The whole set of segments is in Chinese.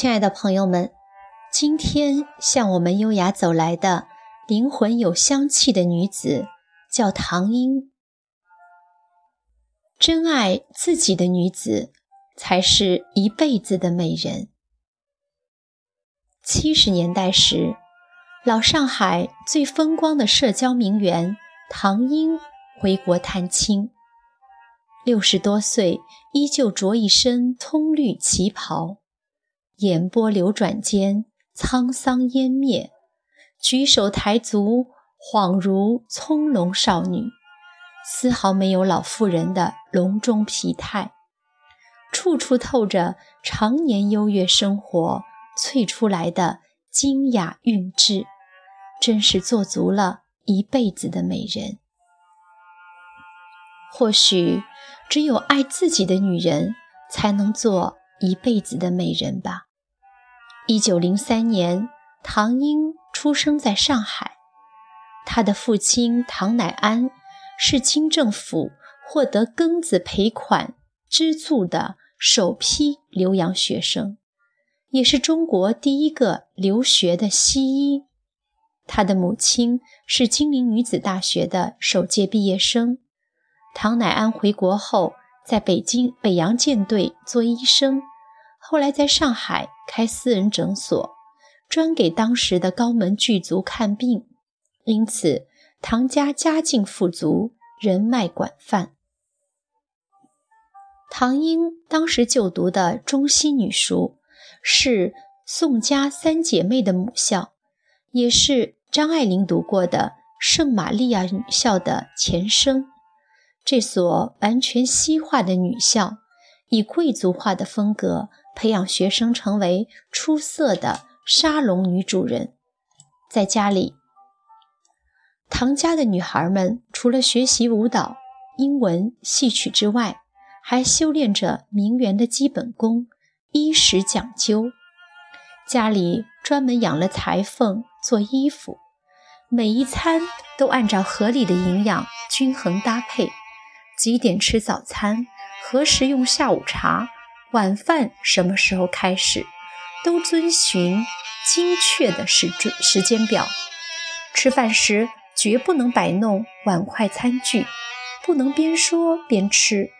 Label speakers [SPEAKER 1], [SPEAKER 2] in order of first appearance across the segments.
[SPEAKER 1] 亲爱的朋友们，今天向我们优雅走来的灵魂有香气的女子，叫唐英。真爱自己的女子，才是一辈子的美人。七十年代时，老上海最风光的社交名媛唐英回国探亲，六十多岁依旧着一身通绿旗袍。眼波流转间，沧桑湮灭；举手抬足，恍如葱茏少女，丝毫没有老妇人的隆中疲态，处处透着常年优越生活萃出来的精雅韵致，真是做足了一辈子的美人。或许，只有爱自己的女人，才能做一辈子的美人吧。一九零三年，唐英出生在上海。他的父亲唐乃安是清政府获得庚子赔款资助的首批留洋学生，也是中国第一个留学的西医。他的母亲是金陵女子大学的首届毕业生。唐乃安回国后，在北京北洋舰队做医生。后来在上海开私人诊所，专给当时的高门巨族看病，因此唐家家境富足，人脉广泛。唐英当时就读的中西女塾是宋家三姐妹的母校，也是张爱玲读过的圣玛利亚女校的前身。这所完全西化的女校，以贵族化的风格。培养学生成为出色的沙龙女主人。在家里，唐家的女孩们除了学习舞蹈、英文、戏曲之外，还修炼着名媛的基本功，衣食讲究。家里专门养了裁缝做衣服，每一餐都按照合理的营养均衡搭配。几点吃早餐？何时用下午茶？晚饭什么时候开始，都遵循精确的时准时间表。吃饭时绝不能摆弄碗筷餐具，不能边说边吃，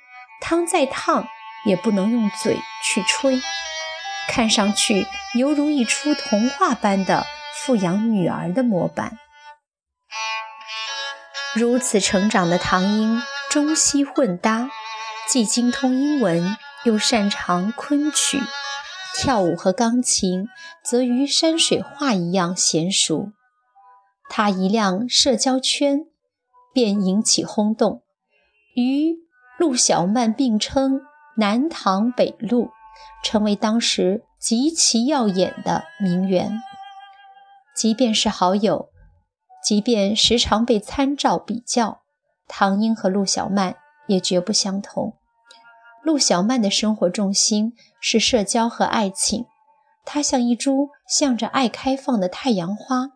[SPEAKER 1] 汤再烫也不能用嘴去吹。看上去犹如一出童话般的富养女儿的模板。如此成长的唐英，中西混搭，既精通英文。又擅长昆曲、跳舞和钢琴，则与山水画一样娴熟。他一亮社交圈，便引起轰动，与陆小曼并称“南唐北陆”，成为当时极其耀眼的名媛。即便是好友，即便时常被参照比较，唐英和陆小曼也绝不相同。陆小曼的生活重心是社交和爱情，她像一株向着爱开放的太阳花，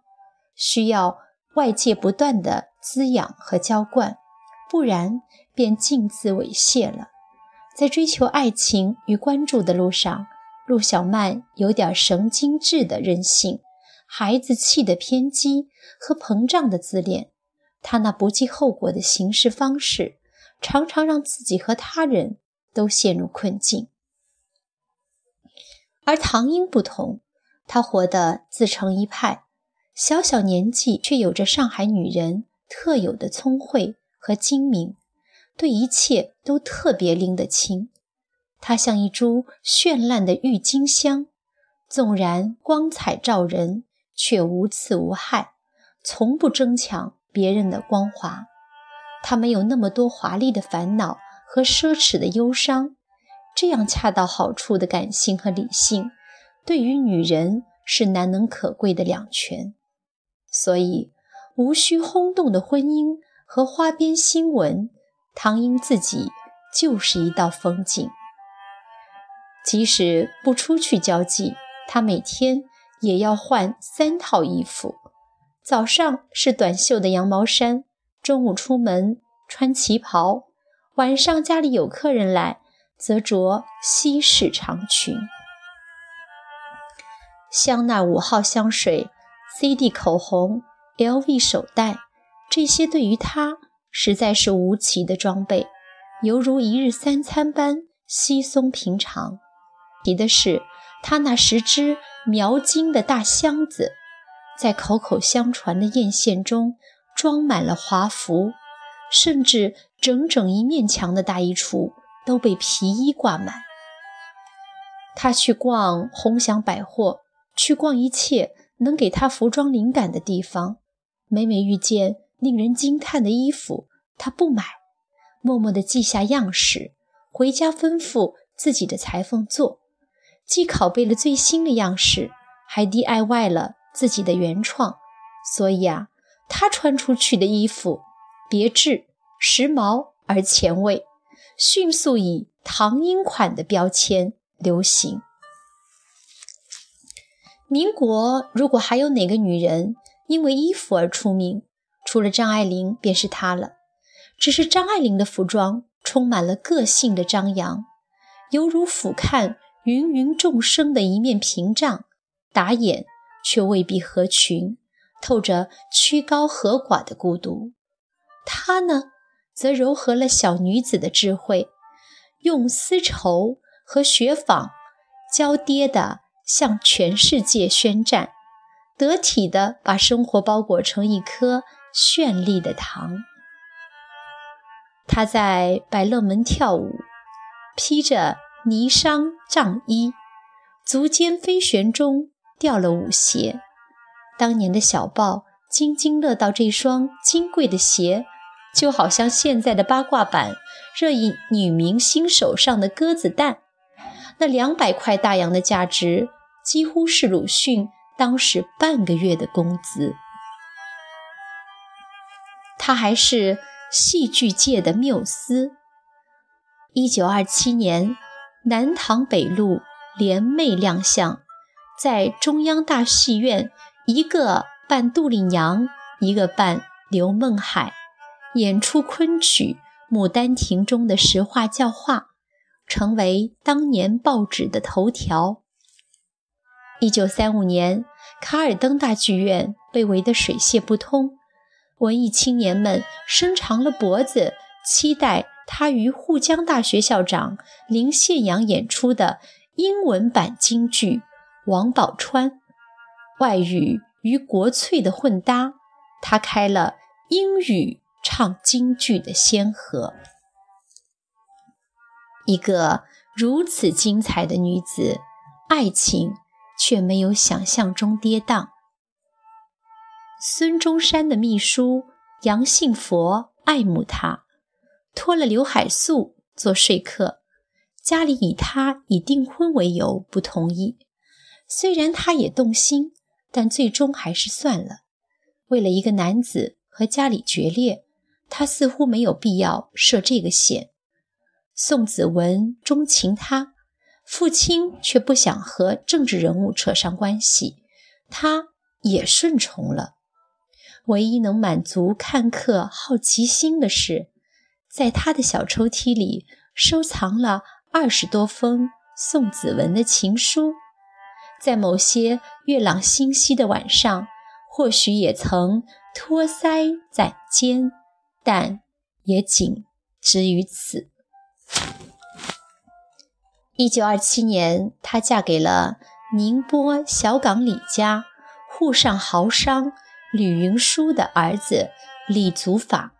[SPEAKER 1] 需要外界不断的滋养和浇灌，不然便径自猥亵了。在追求爱情与关注的路上，陆小曼有点神经质的任性，孩子气的偏激和膨胀的自恋。她那不计后果的行事方式，常常让自己和他人。都陷入困境，而唐英不同，她活得自成一派，小小年纪却有着上海女人特有的聪慧和精明，对一切都特别拎得清。她像一株绚烂的郁金香，纵然光彩照人，却无刺无害，从不争抢别人的光华。她没有那么多华丽的烦恼。和奢侈的忧伤，这样恰到好处的感性和理性，对于女人是难能可贵的两全。所以，无需轰动的婚姻和花边新闻，唐英自己就是一道风景。即使不出去交际，她每天也要换三套衣服：早上是短袖的羊毛衫，中午出门穿旗袍。晚上家里有客人来，则着西式长裙。香奈五号香水、CD 口红、LV 手袋，这些对于她实在是无奇的装备，犹如一日三餐般稀松平常。提的是，她那十只描金的大箱子，在口口相传的艳羡中装满了华服，甚至整整一面墙的大衣橱都被皮衣挂满。他去逛鸿祥百货。去逛一切能给他服装灵感的地方，每每遇见令人惊叹的衣服，他不买，默默地记下样式，回家吩咐自己的裁缝做，既拷贝了最新的样式，还 DIY 了自己的原创。所以啊，他穿出去的衣服别致、时髦而前卫，迅速以唐英款的标签流行。民国如果还有哪个女人因为衣服而出名，除了张爱玲，便是她了。只是张爱玲的服装充满了个性的张扬，犹如俯瞰芸芸众生的一面屏障，打眼却未必合群，透着曲高和寡的孤独。她呢，则糅合了小女子的智慧，用丝绸和雪纺交叠的。向全世界宣战，得体地把生活包裹成一颗绚丽的糖。他在百乐门跳舞，披着霓裳帐衣，足尖飞旋中掉了舞鞋。当年的小报津津乐道这双金贵的鞋，就好像现在的八卦版热议女明星手上的鸽子蛋。那两百块大洋的价值，几乎是鲁迅当时半个月的工资。他还是戏剧界的缪斯。一九二七年，南塘北路联袂亮相，在中央大戏院，一个扮杜丽娘，一个扮刘梦海，演出昆曲《牡丹亭》中的实话教化。成为当年报纸的头条。一九三五年，卡尔登大剧院被围得水泄不通，文艺青年们伸长了脖子，期待他与沪江大学校长林献阳演出的英文版京剧《王宝钏》，外语与国粹的混搭，他开了英语唱京剧的先河。一个如此精彩的女子，爱情却没有想象中跌宕。孙中山的秘书杨信佛爱慕她，托了刘海粟做说客，家里以他已订婚为由不同意。虽然他也动心，但最终还是算了。为了一个男子和家里决裂，他似乎没有必要设这个险。宋子文钟情他，父亲却不想和政治人物扯上关系，他也顺从了。唯一能满足看客好奇心的是，在他的小抽屉里收藏了二十多封宋子文的情书，在某些月朗星稀的晚上，或许也曾托腮攒肩，但也仅止于此。一九二七年，她嫁给了宁波小港李家沪上豪商吕云舒的儿子李祖法。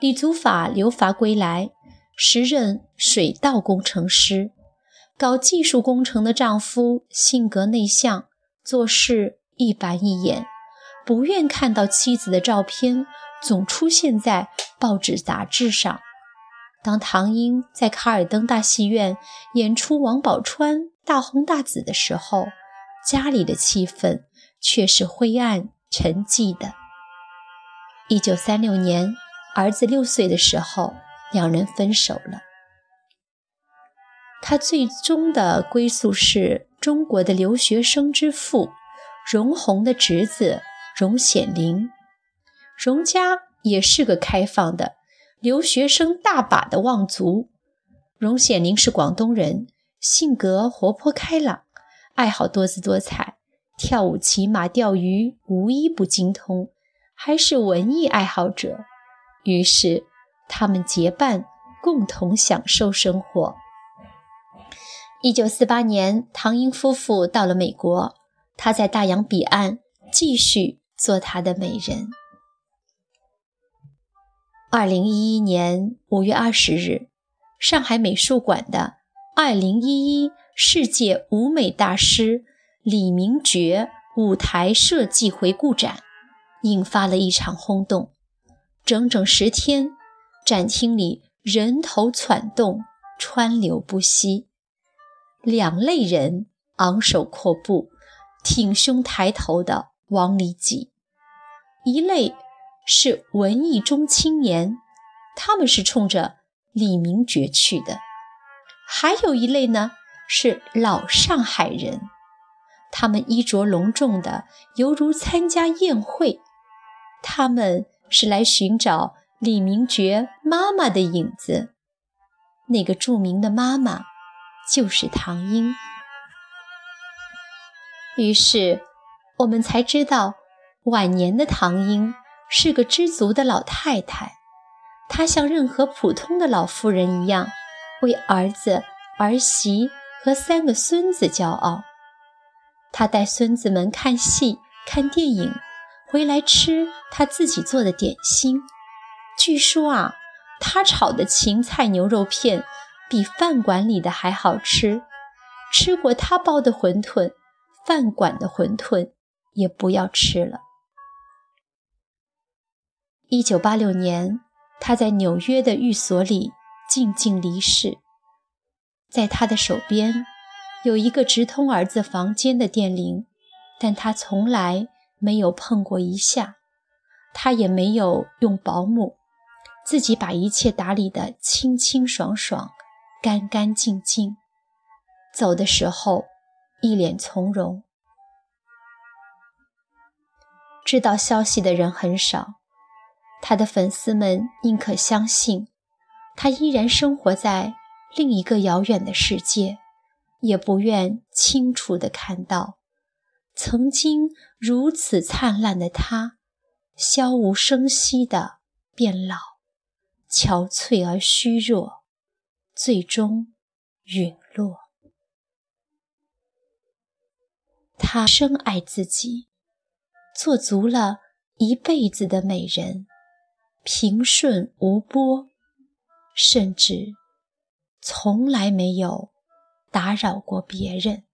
[SPEAKER 1] 李祖法留法归来，时任水稻工程师。搞技术工程的丈夫性格内向，做事一板一眼，不愿看到妻子的照片总出现在报纸杂志上。当唐英在卡尔登大戏院演出王宝钏大红大紫的时候，家里的气氛却是灰暗沉寂的。一九三六年，儿子六岁的时候，两人分手了。他最终的归宿是中国的留学生之父荣闳的侄子荣显灵。荣家也是个开放的。留学生大把的望族，荣显龄是广东人，性格活泼开朗，爱好多姿多彩，跳舞、骑马、钓鱼，无一不精通，还是文艺爱好者。于是，他们结伴，共同享受生活。一九四八年，唐英夫妇到了美国，他在大洋彼岸继续做他的美人。二零一一年五月二十日，上海美术馆的二零一一世界舞美大师李明觉舞台设计回顾展，引发了一场轰动。整整十天，展厅里人头攒动，川流不息。两类人昂首阔步，挺胸抬头的往里挤，一类。是文艺中青年，他们是冲着李明觉去的。还有一类呢，是老上海人，他们衣着隆重的，犹如参加宴会。他们是来寻找李明觉妈妈的影子，那个著名的妈妈就是唐英。于是我们才知道，晚年的唐英。是个知足的老太太，她像任何普通的老妇人一样，为儿子、儿媳和三个孙子骄傲。她带孙子们看戏、看电影，回来吃她自己做的点心。据说啊，她炒的芹菜牛肉片比饭馆里的还好吃。吃过她包的馄饨，饭馆的馄饨也不要吃了。一九八六年，他在纽约的寓所里静静离世。在他的手边有一个直通儿子房间的电铃，但他从来没有碰过一下。他也没有用保姆，自己把一切打理得清清爽爽、干干净净。走的时候，一脸从容。知道消息的人很少。他的粉丝们宁可相信，他依然生活在另一个遥远的世界，也不愿清楚地看到，曾经如此灿烂的他，悄无声息地变老，憔悴而虚弱，最终陨落。他深爱自己，做足了一辈子的美人。平顺无波，甚至从来没有打扰过别人。